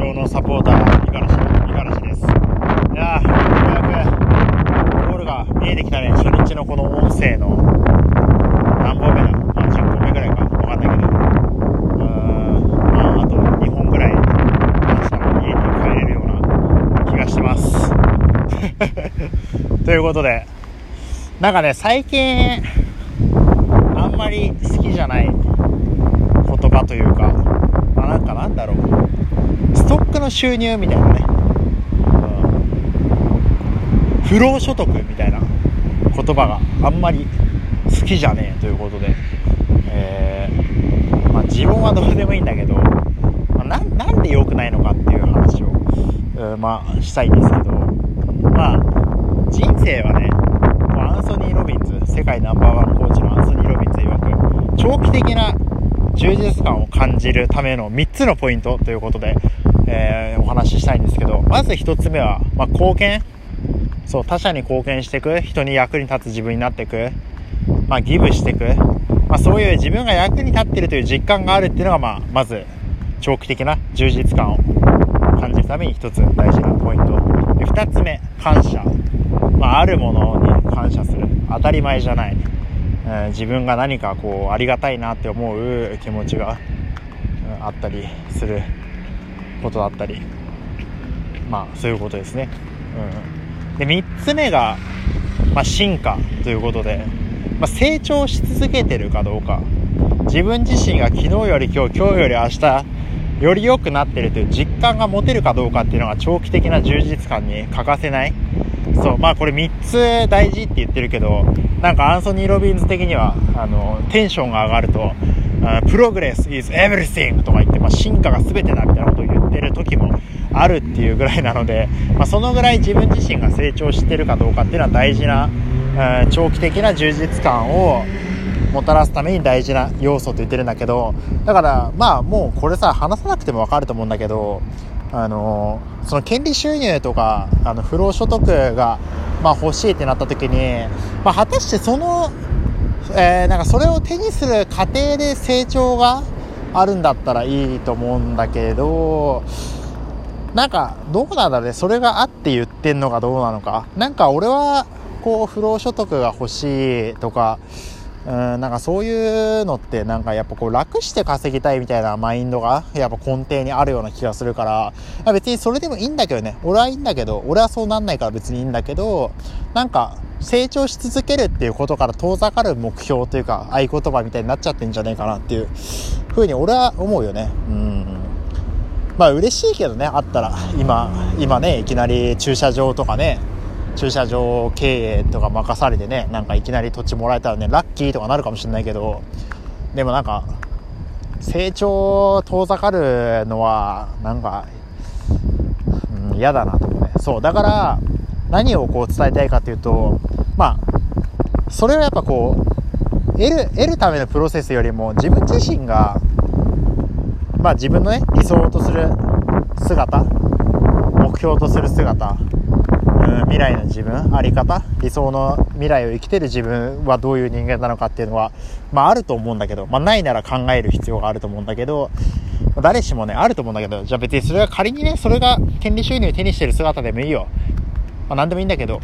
上のサポーター、五十嵐五十嵐です。いやー、ようやく、ゴールが見えてきたね。初日のこの音声の、何本目だ？まあ、10本目ぐらいか。わかんないけど。うーん、まあ、あと2本ぐらい、明日家に帰れるような気がしてます。ということで、なんかね、最近、あんまり好きじゃない言葉というか、まあ、なんかなんだろう、の収入みたいなね、うん、不労所得みたいな言葉があんまり好きじゃねえということで、えーまあ、自分はどうでもいいんだけど、まあ、ななんで良くないのかっていう話を、うんまあ、したいんですけど、まあ、人生はね、アンソニー・ロビンズ、世界ナンバーワンコーチのアンソニー・ロビンズ曰く、長期的な充実感を感じるための3つのポイントということで、えー、お話ししたいんですけど、まず1つ目は、まあ、貢献。そう、他者に貢献していく、人に役に立つ自分になっていく、まあ、ギブしていく、まあ、そういう自分が役に立ってるという実感があるっていうのが、まあ、まず、長期的な充実感を感じるために1つ大事なポイント。で2つ目、感謝。まあ、あるものに感謝する。当たり前じゃない。え、自分が何かこうありがたいなって思う気持ちが、あったりすることだったり。まあそういうことですね、うん、で3つ目が、まあ、進化ということで、まあ、成長し続けてるかどうか。自分自身が昨日より今日今日より明日より良くなってるという実感が持てるかどうかっていうのが長期的な充実感に欠かせない。そう、まあこれ3つ大事って言ってるけど、なんかアンソニー・ロビンズ的には、あの、テンションが上がると、プログレス is everything とか言って、まあ、進化が全てだみたいなことを言ってる時もあるっていうぐらいなので、まあ、そのぐらい自分自身が成長してるかどうかっていうのは大事な、え長期的な充実感をもたらすために大事な要素と言ってるんだけど、だからまあもうこれさ、話さなくてもわかると思うんだけど、あのその権利収入とかあの不労所得が、まあ、欲しいってなった時に、まあ、果たしてその、えー、なんかそれを手にする過程で成長があるんだったらいいと思うんだけどなんかどうなんだろうね。それがあって言ってんのかどうなのか。なんか俺はこう不労所得が欲しいとかうん、なんかそういうのってなんかやっぱこう楽して稼ぎたいみたいなマインドがやっぱ根底にあるような気がするから別にそれでもいいんだけどね。俺はいいんだけど俺はそうなんないから別にいいんだけどなんか成長し続けるっていうことから遠ざかる目標というか合言葉みたいになっちゃってんじゃねえかなっていうふうに俺は思うよね。うん。まあ嬉しいけどねあったら。今今ねいきなり駐車場とかね駐車場経営とか任されてねなんかいきなり土地もらえたらねラッキーとかなるかもしれないけどでもなんか成長遠ざかるのはなんかうん、嫌だなと思うね。そうだから何をこう伝えたいかっていうとまあそれはやっぱこう得る得るためのプロセスよりも自分自身がまあ自分のね理想とする姿目標とする姿未来の自分あり方理想の未来を生きてる自分はどういう人間なのかっていうのは、まあ、あると思うんだけど、まあ、ないなら考える必要があると思うんだけど誰しもねあると思うんだけどじゃあ別にそれが仮にねそれが権利収入を手にしてる姿でもいいよ、まあ、何でもいいんだけど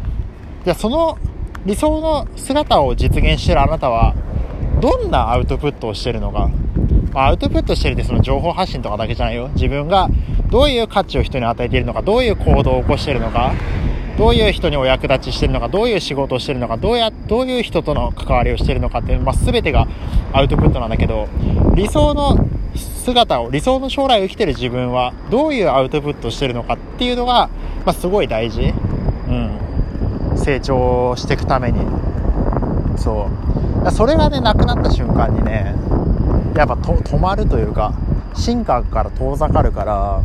じゃあその理想の姿を実現してるあなたはどんなアウトプットをしてるのか、まあ、アウトプットしてるってその情報発信とかだけじゃないよ自分がどういう価値を人に与えているのかどういう行動を起こしてるのかどういう人にお役立ちしてるのか、どういう仕事をしてるのか、どうや、どういう人との関わりをしてるのかっていう、まあ、全てがアウトプットなんだけど、理想の姿を、理想の将来を生きてる自分は、どういうアウトプットをしてるのかっていうのが、まあ、すごい大事。うん。成長していくために。そう。それがね、なくなった瞬間にね、やっぱ止まるというか、進化から遠ざかるから、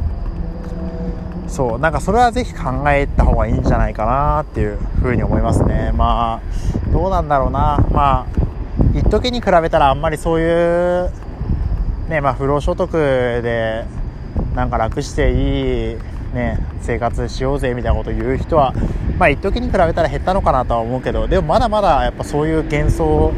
そうなんかそれはぜひ考えた方がいいんじゃないかなっていうふうに思いますねまあどうなんだろうなまあ一時に比べたらあんまりそういうねまあ不労所得でなんか楽していいね生活しようぜみたいなことを言う人はまあ一時に比べたら減ったのかなとは思うけどでもまだまだやっぱそういう幻想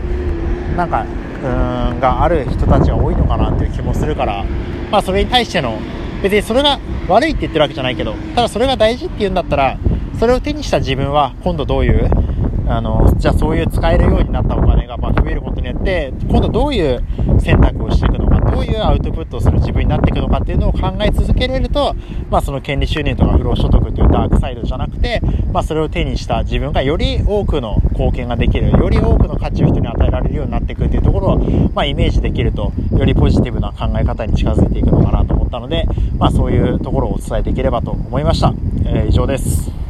なんかうんがある人たちは多いのかなっていう気もするからまあそれに対しての別にそれが悪いって言ってるわけじゃないけどただそれが大事っていうんだったらそれを手にした自分は今度どういうあのじゃあそういう使えるようになったお金がま増えることによって今度どういう選択をしていくのか。どういうアウトプットをする自分になっていくのかっていうのを考え続けれると、まあ、その権利収入とか不労所得というダークサイドじゃなくて、まあ、それを手にした自分がより多くの貢献ができるより多くの価値を人に与えられるようになっていくっていうところを、まあ、イメージできるとよりポジティブな考え方に近づいていくのかなと思ったので、まあ、そういうところをお伝えできればと思いました、えー、以上です。